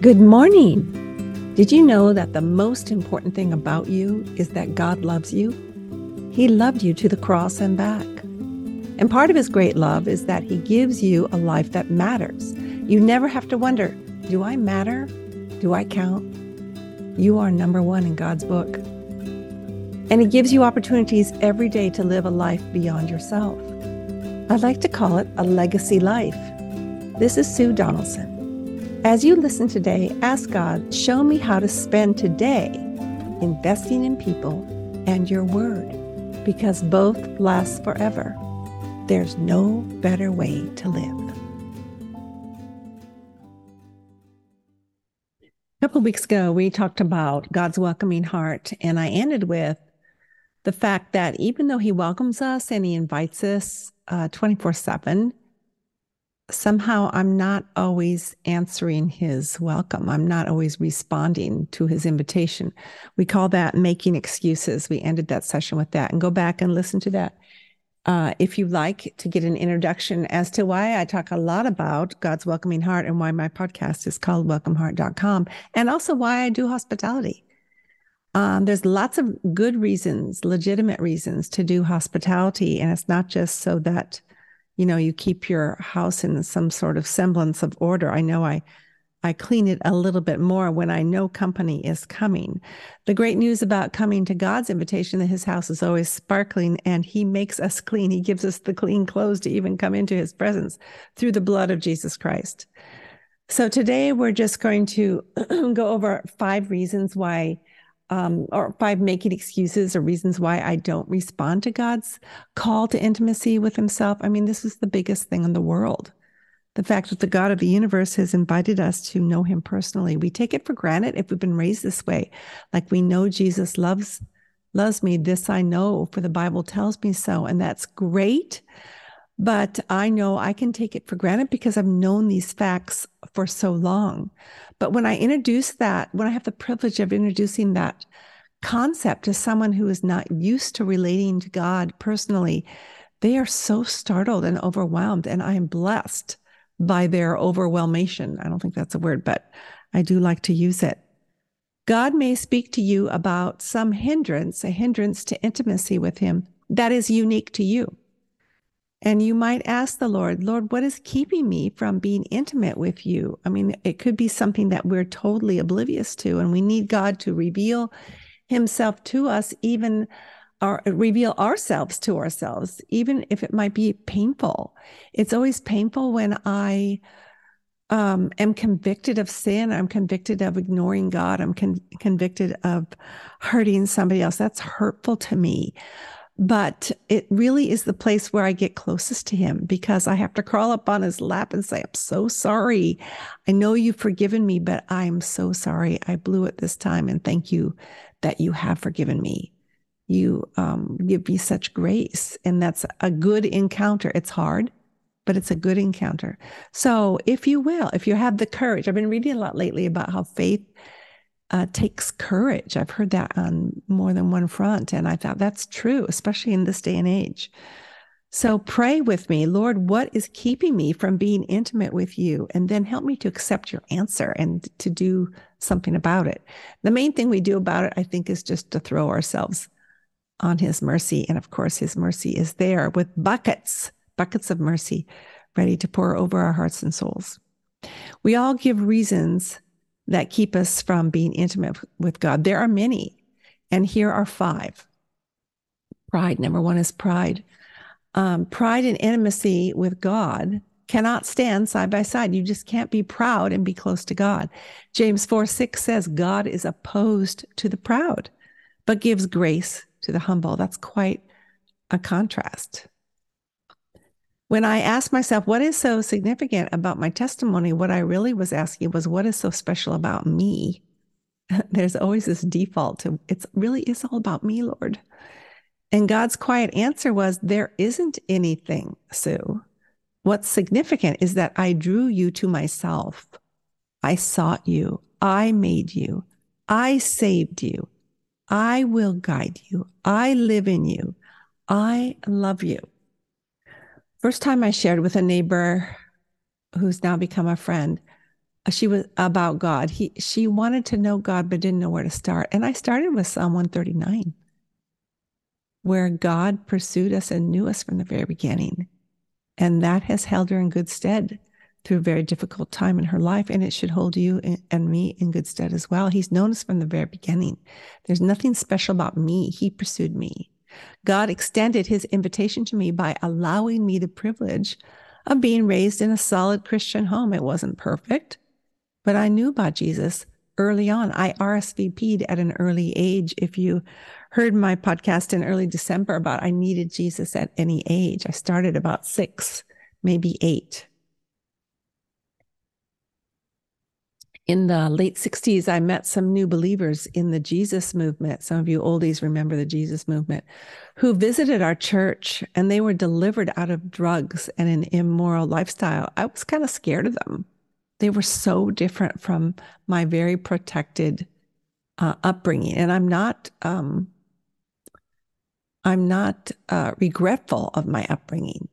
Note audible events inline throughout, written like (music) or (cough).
Good morning. Did you know that the most important thing about you is that God loves you? He loved you to the cross and back. And part of his great love is that he gives you a life that matters. You never have to wonder, do I matter? Do I count? You are number one in God's book. And he gives you opportunities every day to live a life beyond yourself. I like to call it a legacy life. This is Sue Donaldson. As you listen today, ask God, show me how to spend today investing in people and your word, because both last forever. There's no better way to live. A couple weeks ago, we talked about God's welcoming heart, and I ended with the fact that even though He welcomes us and He invites us 24 uh, 7, somehow I'm not always answering his welcome. I'm not always responding to his invitation. We call that making excuses. We ended that session with that and go back and listen to that. Uh, if you like to get an introduction as to why I talk a lot about God's welcoming heart and why my podcast is called welcomeheart.com and also why I do hospitality. Um, there's lots of good reasons, legitimate reasons to do hospitality. And it's not just so that you know you keep your house in some sort of semblance of order. I know i i clean it a little bit more when i know company is coming. The great news about coming to god's invitation that his house is always sparkling and he makes us clean. He gives us the clean clothes to even come into his presence through the blood of jesus christ. So today we're just going to (clears throat) go over five reasons why um, or five making excuses or reasons why I don't respond to God's call to intimacy with Himself. I mean, this is the biggest thing in the world. The fact that the God of the universe has invited us to know Him personally. We take it for granted if we've been raised this way. Like we know Jesus loves loves me. This I know, for the Bible tells me so, and that's great. But I know I can take it for granted because I've known these facts for so long. But when I introduce that, when I have the privilege of introducing that concept to someone who is not used to relating to God personally, they are so startled and overwhelmed. And I am blessed by their overwhelmation. I don't think that's a word, but I do like to use it. God may speak to you about some hindrance, a hindrance to intimacy with Him that is unique to you. And you might ask the Lord, Lord, what is keeping me from being intimate with you? I mean, it could be something that we're totally oblivious to, and we need God to reveal himself to us, even or reveal ourselves to ourselves, even if it might be painful. It's always painful when I um, am convicted of sin. I'm convicted of ignoring God. I'm con- convicted of hurting somebody else. That's hurtful to me but it really is the place where I get closest to him because I have to crawl up on his lap and say, I'm so sorry. I know you've forgiven me, but I'm so sorry. I blew it this time. And thank you that you have forgiven me. You um, give me such grace. And that's a good encounter. It's hard, but it's a good encounter. So if you will, if you have the courage, I've been reading a lot lately about how faith uh, takes courage. I've heard that on more than one front. And I thought that's true, especially in this day and age. So pray with me, Lord, what is keeping me from being intimate with you? And then help me to accept your answer and to do something about it. The main thing we do about it, I think, is just to throw ourselves on his mercy. And of course, his mercy is there with buckets, buckets of mercy ready to pour over our hearts and souls. We all give reasons that keep us from being intimate with God. There are many, and here are five. Pride. Number one is pride. Um, pride and intimacy with God cannot stand side by side. You just can't be proud and be close to God. James 4 6 says, God is opposed to the proud, but gives grace to the humble. That's quite a contrast when I asked myself, what is so significant about my testimony? What I really was asking was, what is so special about me? (laughs) There's always this default to it's really is all about me, Lord. And God's quiet answer was, there isn't anything, Sue. What's significant is that I drew you to myself. I sought you. I made you. I saved you. I will guide you. I live in you. I love you. First time I shared with a neighbor who's now become a friend uh, she was about God. He she wanted to know God but didn't know where to start. And I started with Psalm 139, where God pursued us and knew us from the very beginning. And that has held her in good stead through a very difficult time in her life. And it should hold you and me in good stead as well. He's known us from the very beginning. There's nothing special about me. He pursued me. God extended his invitation to me by allowing me the privilege of being raised in a solid Christian home. It wasn't perfect, but I knew about Jesus early on. I RSVP'd at an early age. If you heard my podcast in early December about I needed Jesus at any age, I started about six, maybe eight. In the late 60s, I met some new believers in the Jesus movement. Some of you oldies remember the Jesus movement, who visited our church and they were delivered out of drugs and an immoral lifestyle. I was kind of scared of them. They were so different from my very protected uh, upbringing. And I'm not, um, I'm not uh, regretful of my upbringing.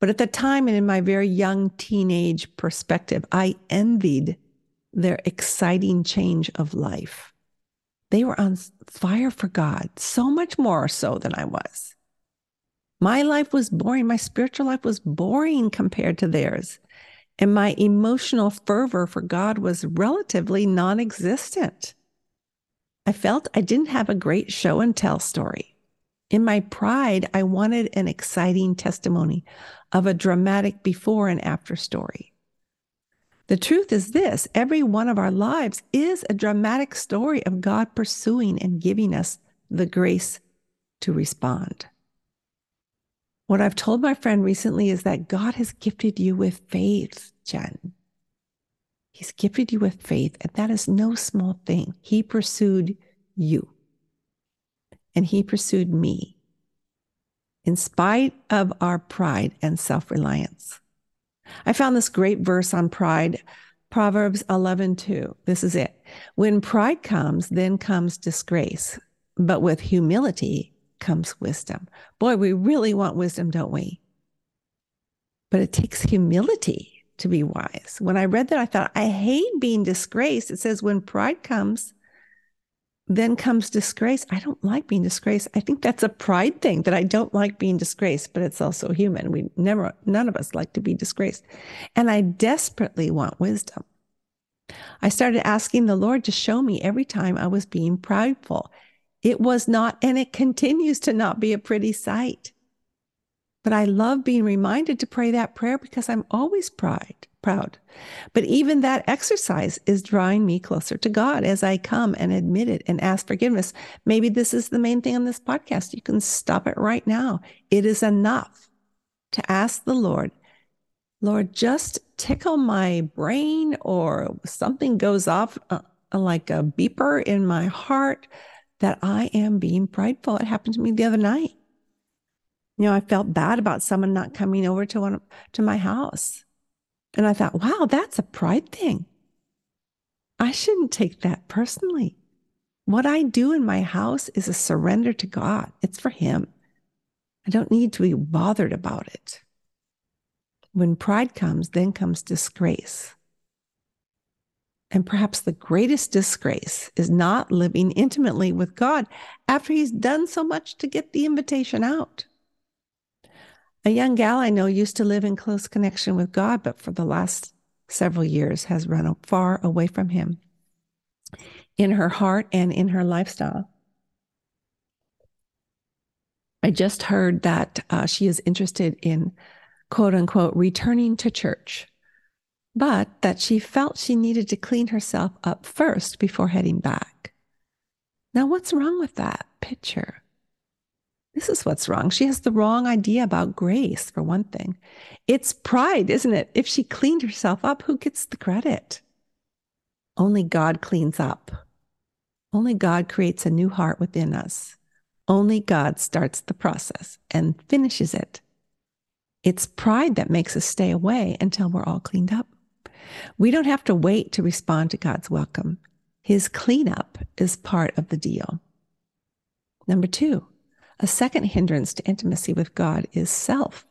But at the time and in my very young teenage perspective, I envied their exciting change of life. They were on fire for God, so much more so than I was. My life was boring. My spiritual life was boring compared to theirs. And my emotional fervor for God was relatively non existent. I felt I didn't have a great show and tell story. In my pride, I wanted an exciting testimony of a dramatic before and after story. The truth is this every one of our lives is a dramatic story of God pursuing and giving us the grace to respond. What I've told my friend recently is that God has gifted you with faith, Jen. He's gifted you with faith, and that is no small thing. He pursued you, and He pursued me in spite of our pride and self reliance. I found this great verse on pride, Proverbs 11, 2. This is it. When pride comes, then comes disgrace, but with humility comes wisdom. Boy, we really want wisdom, don't we? But it takes humility to be wise. When I read that, I thought, I hate being disgraced. It says, when pride comes, then comes disgrace. I don't like being disgraced. I think that's a pride thing that I don't like being disgraced, but it's also human. We never, none of us like to be disgraced. And I desperately want wisdom. I started asking the Lord to show me every time I was being prideful. It was not, and it continues to not be a pretty sight. But I love being reminded to pray that prayer because I'm always pride, proud. But even that exercise is drawing me closer to God as I come and admit it and ask forgiveness. Maybe this is the main thing on this podcast. You can stop it right now. It is enough to ask the Lord, Lord, just tickle my brain or something goes off uh, like a beeper in my heart that I am being prideful. It happened to me the other night. You know, I felt bad about someone not coming over to one to my house. And I thought, wow, that's a pride thing. I shouldn't take that personally. What I do in my house is a surrender to God. It's for him. I don't need to be bothered about it. When pride comes, then comes disgrace. And perhaps the greatest disgrace is not living intimately with God after he's done so much to get the invitation out. A young gal I know used to live in close connection with God, but for the last several years has run far away from Him in her heart and in her lifestyle. I just heard that uh, she is interested in quote unquote returning to church, but that she felt she needed to clean herself up first before heading back. Now, what's wrong with that picture? This is what's wrong. She has the wrong idea about grace, for one thing. It's pride, isn't it? If she cleaned herself up, who gets the credit? Only God cleans up. Only God creates a new heart within us. Only God starts the process and finishes it. It's pride that makes us stay away until we're all cleaned up. We don't have to wait to respond to God's welcome. His cleanup is part of the deal. Number two, a second hindrance to intimacy with God is self.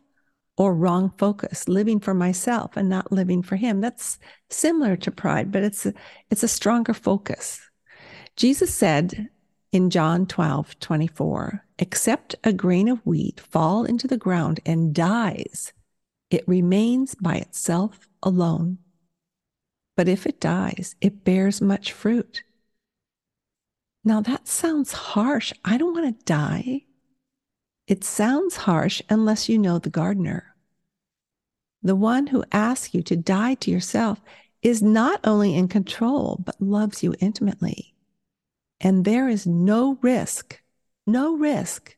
or wrong focus, living for myself and not living for him. That's similar to pride, but it's a, it's a stronger focus. Jesus said in John 12, 24, except a grain of wheat fall into the ground and dies, it remains by itself alone. But if it dies, it bears much fruit. Now that sounds harsh. I don't want to die. It sounds harsh unless you know the gardener. The one who asks you to die to yourself is not only in control, but loves you intimately. And there is no risk, no risk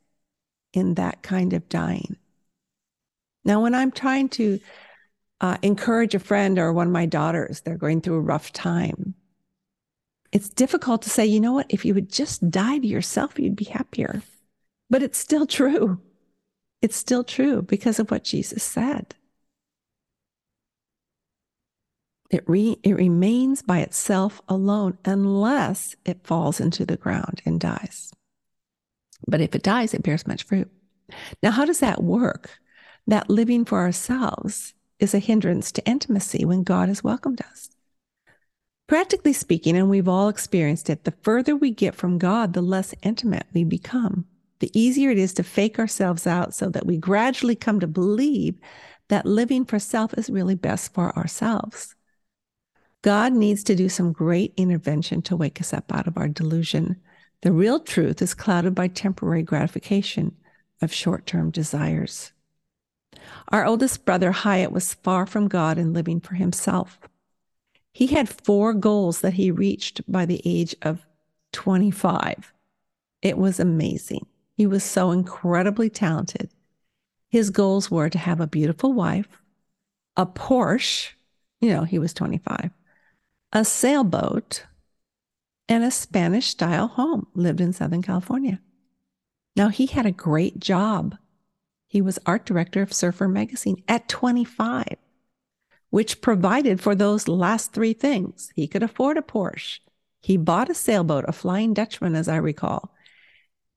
in that kind of dying. Now, when I'm trying to uh, encourage a friend or one of my daughters, they're going through a rough time, it's difficult to say, you know what, if you would just die to yourself, you'd be happier. But it's still true. It's still true because of what Jesus said. It, re, it remains by itself alone unless it falls into the ground and dies. But if it dies, it bears much fruit. Now, how does that work? That living for ourselves is a hindrance to intimacy when God has welcomed us. Practically speaking, and we've all experienced it, the further we get from God, the less intimate we become the easier it is to fake ourselves out so that we gradually come to believe that living for self is really best for ourselves. God needs to do some great intervention to wake us up out of our delusion. The real truth is clouded by temporary gratification of short term desires. Our oldest brother, Hyatt, was far from God and living for himself. He had four goals that he reached by the age of 25. It was amazing. He was so incredibly talented. His goals were to have a beautiful wife, a Porsche, you know, he was 25, a sailboat, and a Spanish style home, lived in Southern California. Now, he had a great job. He was art director of Surfer Magazine at 25, which provided for those last three things. He could afford a Porsche. He bought a sailboat, a Flying Dutchman, as I recall.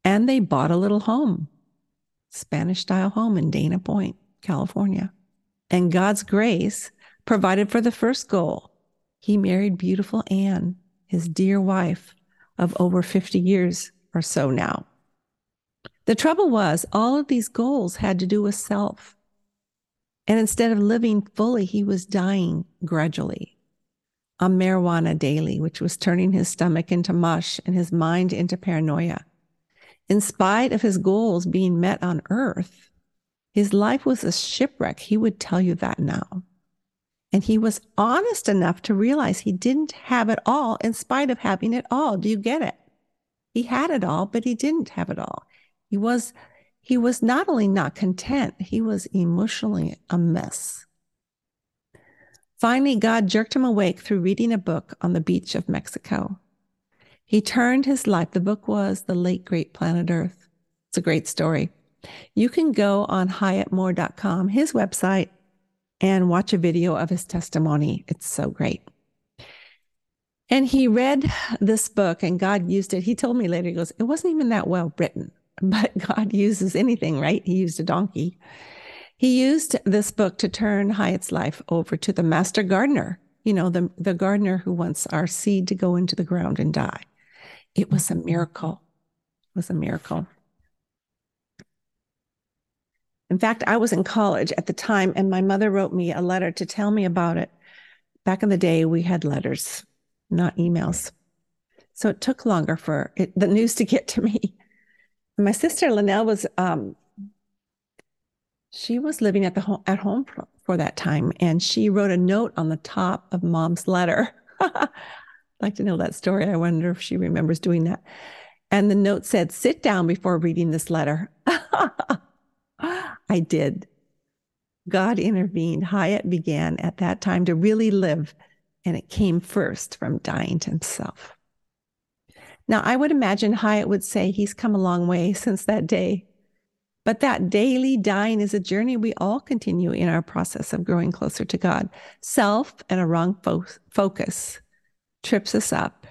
And they bought a little home, Spanish style home in Dana Point, California. And God's grace provided for the first goal. He married beautiful Anne, his dear wife of over 50 years or so now. The trouble was, all of these goals had to do with self. And instead of living fully, he was dying gradually on marijuana daily, which was turning his stomach into mush and his mind into paranoia. In spite of his goals being met on earth, his life was a shipwreck. He would tell you that now. And he was honest enough to realize he didn't have it all in spite of having it all. Do you get it? He had it all, but he didn't have it all. He was he was not only not content, he was emotionally a mess. Finally, God jerked him awake through reading a book on the beach of Mexico. He turned his life. The book was The Late Great Planet Earth. It's a great story. You can go on hyattmoore.com, his website, and watch a video of his testimony. It's so great. And he read this book and God used it. He told me later, he goes, It wasn't even that well written, (laughs) but God uses anything, right? He used a donkey. He used this book to turn Hyatt's life over to the master gardener, you know, the, the gardener who wants our seed to go into the ground and die. It was a miracle. It was a miracle. In fact, I was in college at the time, and my mother wrote me a letter to tell me about it. Back in the day, we had letters, not emails. So it took longer for it, the news to get to me. (laughs) My sister Linnell was, um, she was living at the home, at home for, for that time, and she wrote a note on the top of mom's letter. (laughs) like to know that story. I wonder if she remembers doing that. And the note said, sit down before reading this letter. (laughs) I did. God intervened. Hyatt began at that time to really live, and it came first from dying to himself. Now, I would imagine Hyatt would say he's come a long way since that day. But that daily dying is a journey we all continue in our process of growing closer to God. Self and a wrong fo- focus trips us up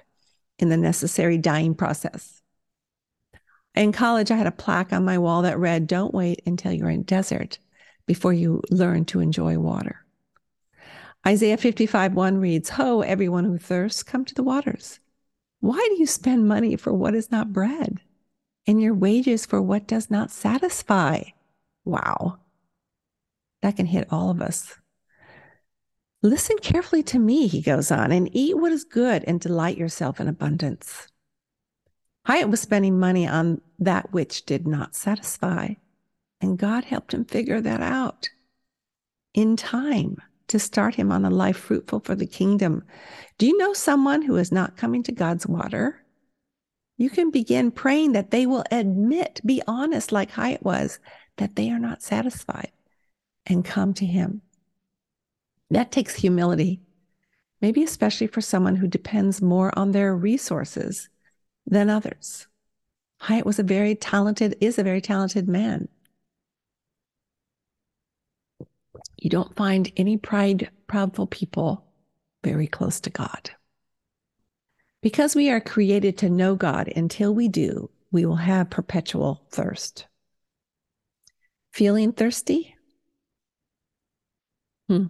in the necessary dying process. In college, I had a plaque on my wall that read, Don't wait until you're in desert. before you learn to enjoy water. Isaiah 55 1 reads, Ho, everyone who thirsts, come to the waters. Why do you spend money for what is not bread and your wages for what does not satisfy? Wow. That can hit all of us. Listen carefully to me, he goes on, and eat what is good and delight yourself in abundance. Hyatt was spending money on that which did not satisfy, and God helped him figure that out in time to start him on a life fruitful for the kingdom. Do you know someone who is not coming to God's water? You can begin praying that they will admit, be honest, like Hyatt was, that they are not satisfied and come to Him. That takes humility, maybe especially for someone who depends more on their resources than others. Hyatt was a very talented, is a very talented man. You don't find any pride, proudful people very close to God. Because we are created to know God until we do, we will have perpetual thirst. Feeling thirsty? Hmm.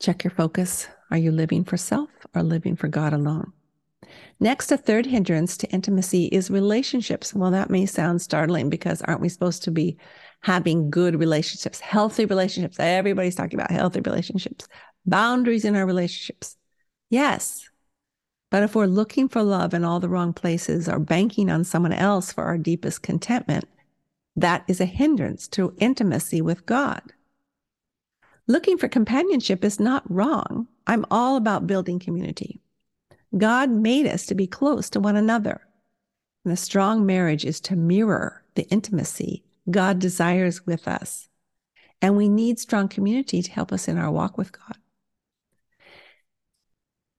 Check your focus. Are you living for self or living for God alone? Next, a third hindrance to intimacy is relationships. Well, that may sound startling because aren't we supposed to be having good relationships, healthy relationships? Everybody's talking about healthy relationships, boundaries in our relationships. Yes. But if we're looking for love in all the wrong places or banking on someone else for our deepest contentment, that is a hindrance to intimacy with God. Looking for companionship is not wrong. I'm all about building community. God made us to be close to one another. And a strong marriage is to mirror the intimacy God desires with us. And we need strong community to help us in our walk with God.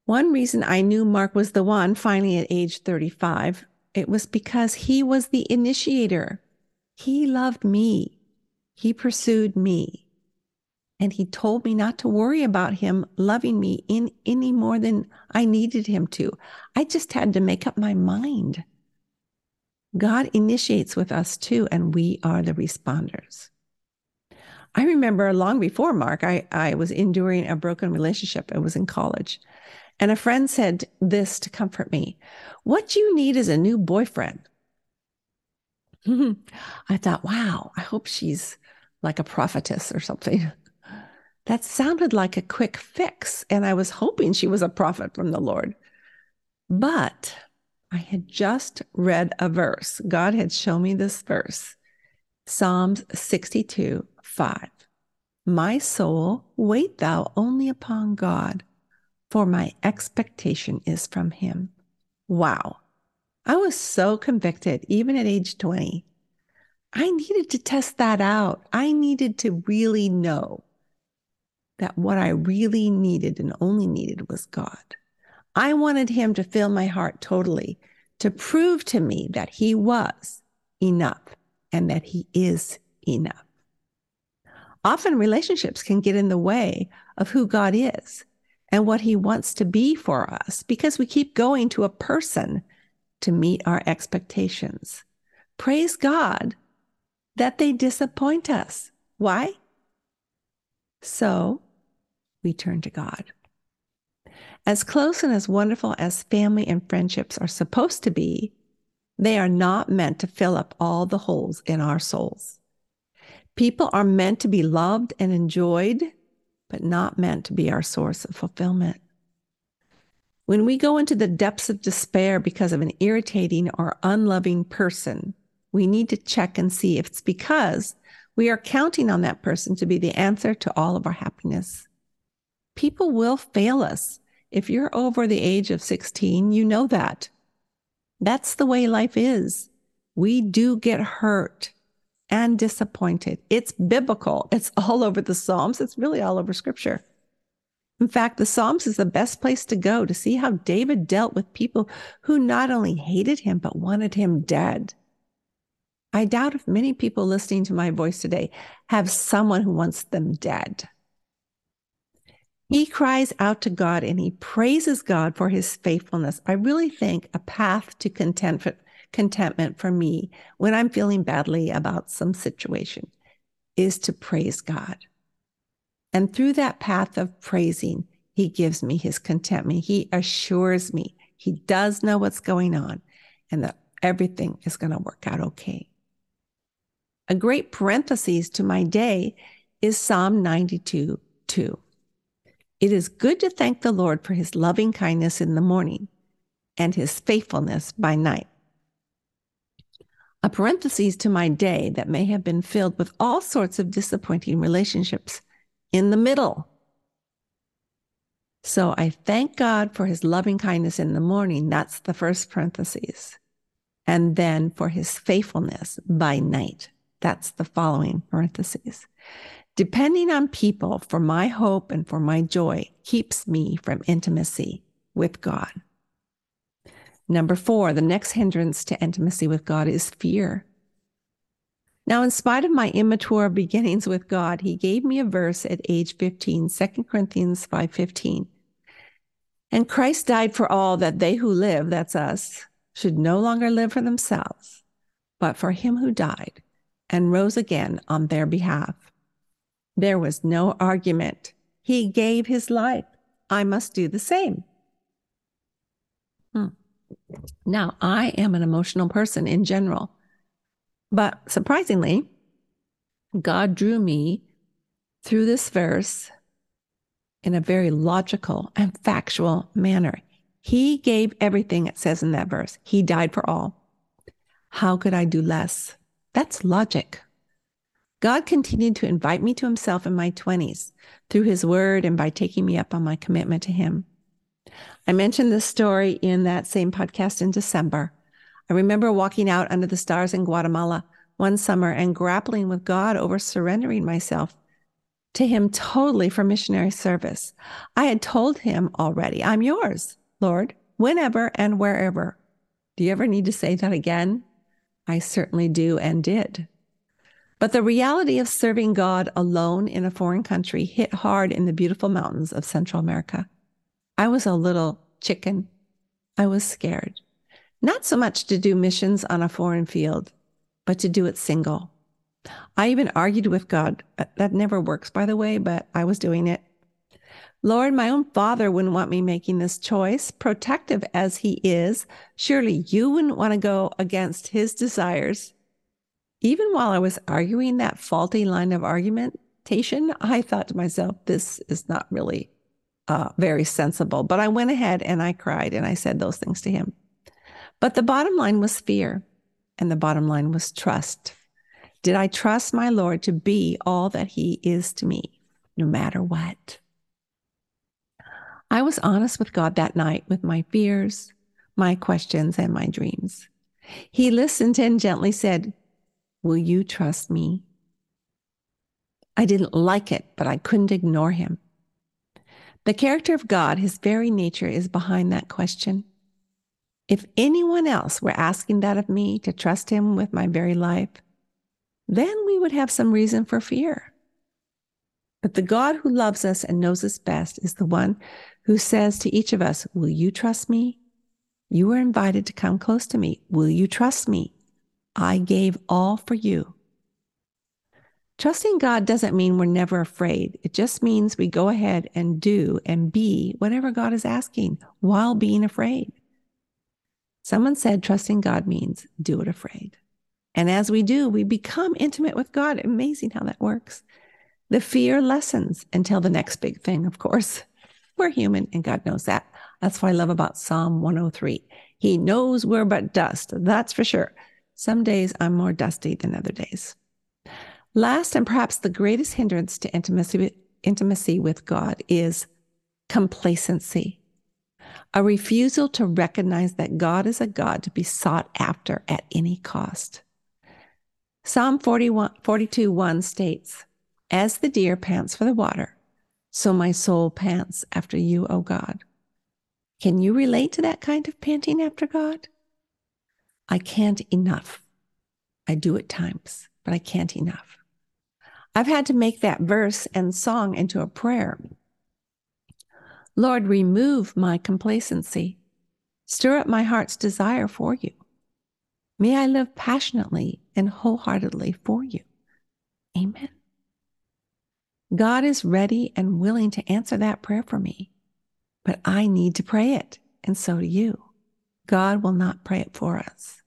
One reason I knew Mark was the one finally at age 35, it was because he was the initiator. He loved me. He pursued me. And he told me not to worry about him loving me in any more than I needed him to. I just had to make up my mind. God initiates with us too, and we are the responders. I remember long before Mark, I, I was enduring a broken relationship. I was in college. And a friend said this to comfort me What you need is a new boyfriend. (laughs) I thought, wow, I hope she's like a prophetess or something. That sounded like a quick fix, and I was hoping she was a prophet from the Lord. But I had just read a verse. God had shown me this verse Psalms 62 5. My soul, wait thou only upon God, for my expectation is from him. Wow. I was so convicted, even at age 20. I needed to test that out. I needed to really know that what I really needed and only needed was God. I wanted Him to fill my heart totally, to prove to me that He was enough and that He is enough. Often relationships can get in the way of who God is and what He wants to be for us because we keep going to a person to meet our expectations. Praise God that they disappoint us. Why? So we turn to God. As close and as wonderful as family and friendships are supposed to be, they are not meant to fill up all the holes in our souls. People are meant to be loved and enjoyed, but not meant to be our source of fulfillment. When we go into the depths of despair because of an irritating or unloving person, we need to check and see if it's because we are counting on that person to be the answer to all of our happiness people will fail us. If you're over the age of 16, you know that. That's the way life is. We do get hurt and disappointed. It's biblical. It's all over the Psalms. It's really all over scripture. In fact, the Psalms is the best place to go to see how David dealt with people who not only hated him, but wanted him dead. I doubt if many people listening to my voice today have someone who wants them dead. He cries out to God and he praises God for his faithfulness. I really think a path to content, contentment for me when I'm feeling badly about some situation is to praise God. And through that path of praising, he gives me his contentment. He assures me he does know what's going on and that everything is going to work out okay. A great parenthesis to my day is Psalm 92 2. It is good to thank the Lord for his loving kindness in the morning and his faithfulness by night. A parenthesis to my day that may have been filled with all sorts of disappointing relationships in the middle. So I thank God for his loving kindness in the morning. That's the first parenthesis. And then for his faithfulness by night. That's the following parentheses. Depending on people for my hope and for my joy keeps me from intimacy with God. Number four, the next hindrance to intimacy with God is fear. Now, in spite of my immature beginnings with God, he gave me a verse at age 15, 2 Corinthians 5:15. And Christ died for all that they who live, that's us, should no longer live for themselves, but for him who died and rose again on their behalf. There was no argument. He gave his life. I must do the same. Hmm. Now, I am an emotional person in general, but surprisingly, God drew me through this verse in a very logical and factual manner. He gave everything it says in that verse. He died for all. How could I do less? That's logic. God continued to invite me to himself in my 20s through his word and by taking me up on my commitment to him. I mentioned this story in that same podcast in December. I remember walking out under the stars in Guatemala one summer and grappling with God over surrendering myself to him totally for missionary service. I had told him already, I'm yours, Lord, whenever and wherever. Do you ever need to say that again? I certainly do and did. But the reality of serving God alone in a foreign country hit hard in the beautiful mountains of Central America. I was a little chicken. I was scared. Not so much to do missions on a foreign field, but to do it single. I even argued with God. Uh, that never works, by the way, but I was doing it. Lord, my own father wouldn't want me making this choice, protective as he is. Surely you wouldn't want to go against his desires. Even while I was arguing that faulty line of argumentation, I thought to myself, this is not really uh, very sensible. But I went ahead and I cried and I said those things to him. But the bottom line was fear, and the bottom line was trust. Did I trust my Lord to be all that he is to me, no matter what? I was honest with God that night with my fears, my questions, and my dreams. He listened and gently said, Will you trust me? I didn't like it, but I couldn't ignore him. The character of God, his very nature, is behind that question. If anyone else were asking that of me to trust him with my very life, then we would have some reason for fear. But the God who loves us and knows us best is the one who says to each of us, Will you trust me? You were invited to come close to me. Will you trust me? I gave all for you. Trusting God doesn't mean we're never afraid. It just means we go ahead and do and be whatever God is asking while being afraid. Someone said trusting God means do it afraid. And as we do, we become intimate with God. Amazing how that works. The fear lessens until the next big thing, of course. (laughs) We're human and God knows that. That's what I love about Psalm 103. He knows we're but dust. That's for sure. Some days I'm more dusty than other days. Last and perhaps the greatest hindrance to intimacy, intimacy with God is complacency, a refusal to recognize that God is a God to be sought after at any cost. Psalm 41, 42 1 states, As the deer pants for the water, so my soul pants after you, O God. Can you relate to that kind of panting after God? I can't enough. I do at times, but I can't enough. I've had to make that verse and song into a prayer. Lord, remove my complacency. Stir up my heart's desire for you. May I live passionately and wholeheartedly for you. Amen. God is ready and willing to answer that prayer for me, but I need to pray it, and so do you. God will not pray it for us.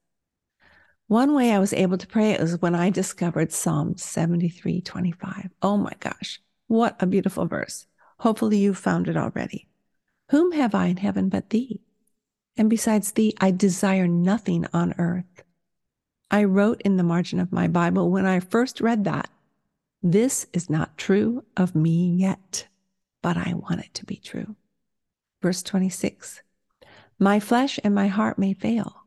One way I was able to pray it was when I discovered Psalm 73 25. Oh my gosh, what a beautiful verse. Hopefully you found it already. Whom have I in heaven but thee? And besides thee, I desire nothing on earth. I wrote in the margin of my Bible when I first read that, this is not true of me yet, but I want it to be true. Verse 26 My flesh and my heart may fail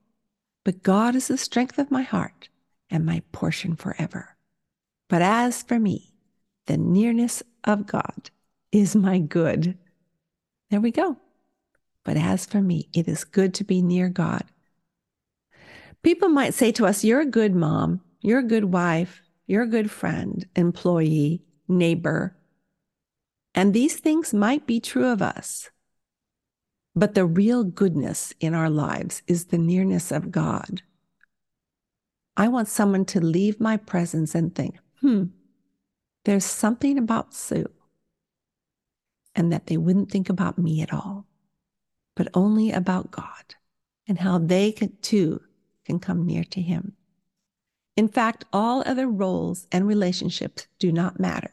but God is the strength of my heart and my portion forever. But as for me, the nearness of God is my good. There we go. But as for me, it is good to be near God. People might say to us, You're a good mom, you're a good wife, you're a good friend, employee, neighbor. And these things might be true of us. But the real goodness in our lives is the nearness of God. I want someone to leave my presence and think, hmm, there's something about Sue. And that they wouldn't think about me at all, but only about God and how they can, too can come near to Him. In fact, all other roles and relationships do not matter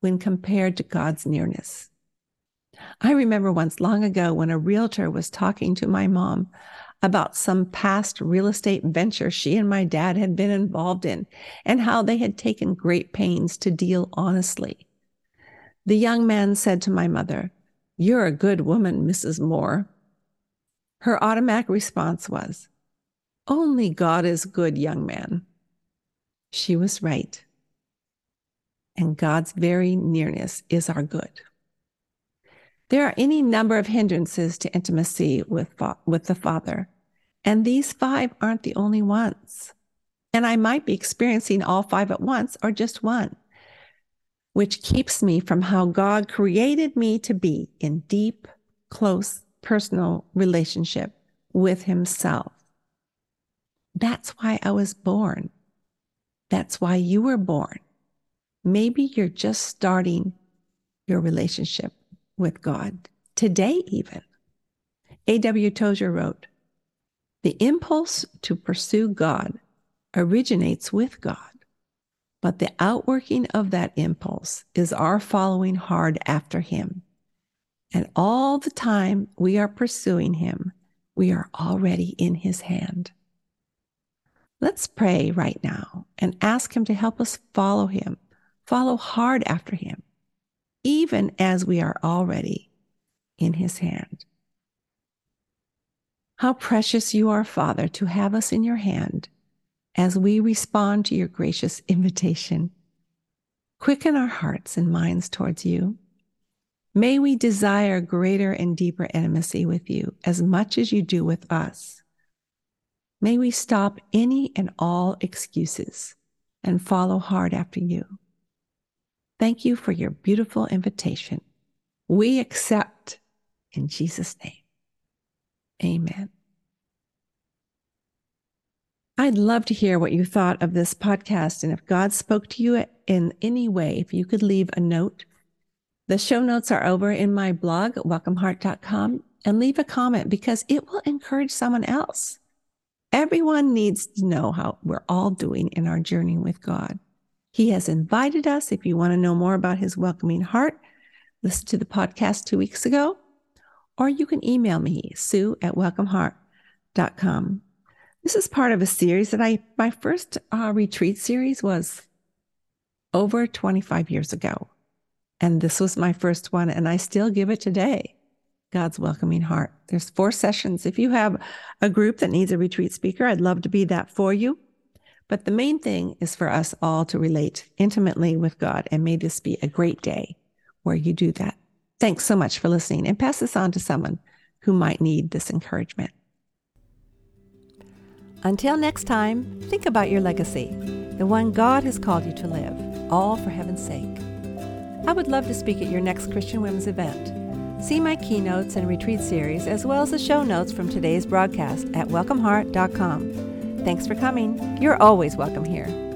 when compared to God's nearness. I remember once long ago when a realtor was talking to my mom about some past real estate venture she and my dad had been involved in and how they had taken great pains to deal honestly. The young man said to my mother, You're a good woman, Mrs. Moore. Her automatic response was, Only God is good, young man. She was right. And God's very nearness is our good. There are any number of hindrances to intimacy with, with the Father, and these five aren't the only ones. And I might be experiencing all five at once or just one, which keeps me from how God created me to be in deep, close, personal relationship with Himself. That's why I was born. That's why you were born. Maybe you're just starting your relationship with God, today even. A.W. Tozer wrote, The impulse to pursue God originates with God, but the outworking of that impulse is our following hard after Him. And all the time we are pursuing Him, we are already in His hand. Let's pray right now and ask Him to help us follow Him, follow hard after Him even as we are already in his hand. How precious you are, Father, to have us in your hand as we respond to your gracious invitation. Quicken our hearts and minds towards you. May we desire greater and deeper intimacy with you as much as you do with us. May we stop any and all excuses and follow hard after you. Thank you for your beautiful invitation. We accept in Jesus' name. Amen. I'd love to hear what you thought of this podcast. And if God spoke to you in any way, if you could leave a note, the show notes are over in my blog, welcomeheart.com, and leave a comment because it will encourage someone else. Everyone needs to know how we're all doing in our journey with God. He has invited us. If you want to know more about his welcoming heart, listen to the podcast two weeks ago, or you can email me, sue at welcomeheart.com. This is part of a series that I, my first uh, retreat series was over 25 years ago. And this was my first one, and I still give it today. God's welcoming heart. There's four sessions. If you have a group that needs a retreat speaker, I'd love to be that for you. But the main thing is for us all to relate intimately with God. And may this be a great day where you do that. Thanks so much for listening and pass this on to someone who might need this encouragement. Until next time, think about your legacy, the one God has called you to live, all for heaven's sake. I would love to speak at your next Christian Women's event. See my keynotes and retreat series, as well as the show notes from today's broadcast at welcomeheart.com. Thanks for coming. You're always welcome here.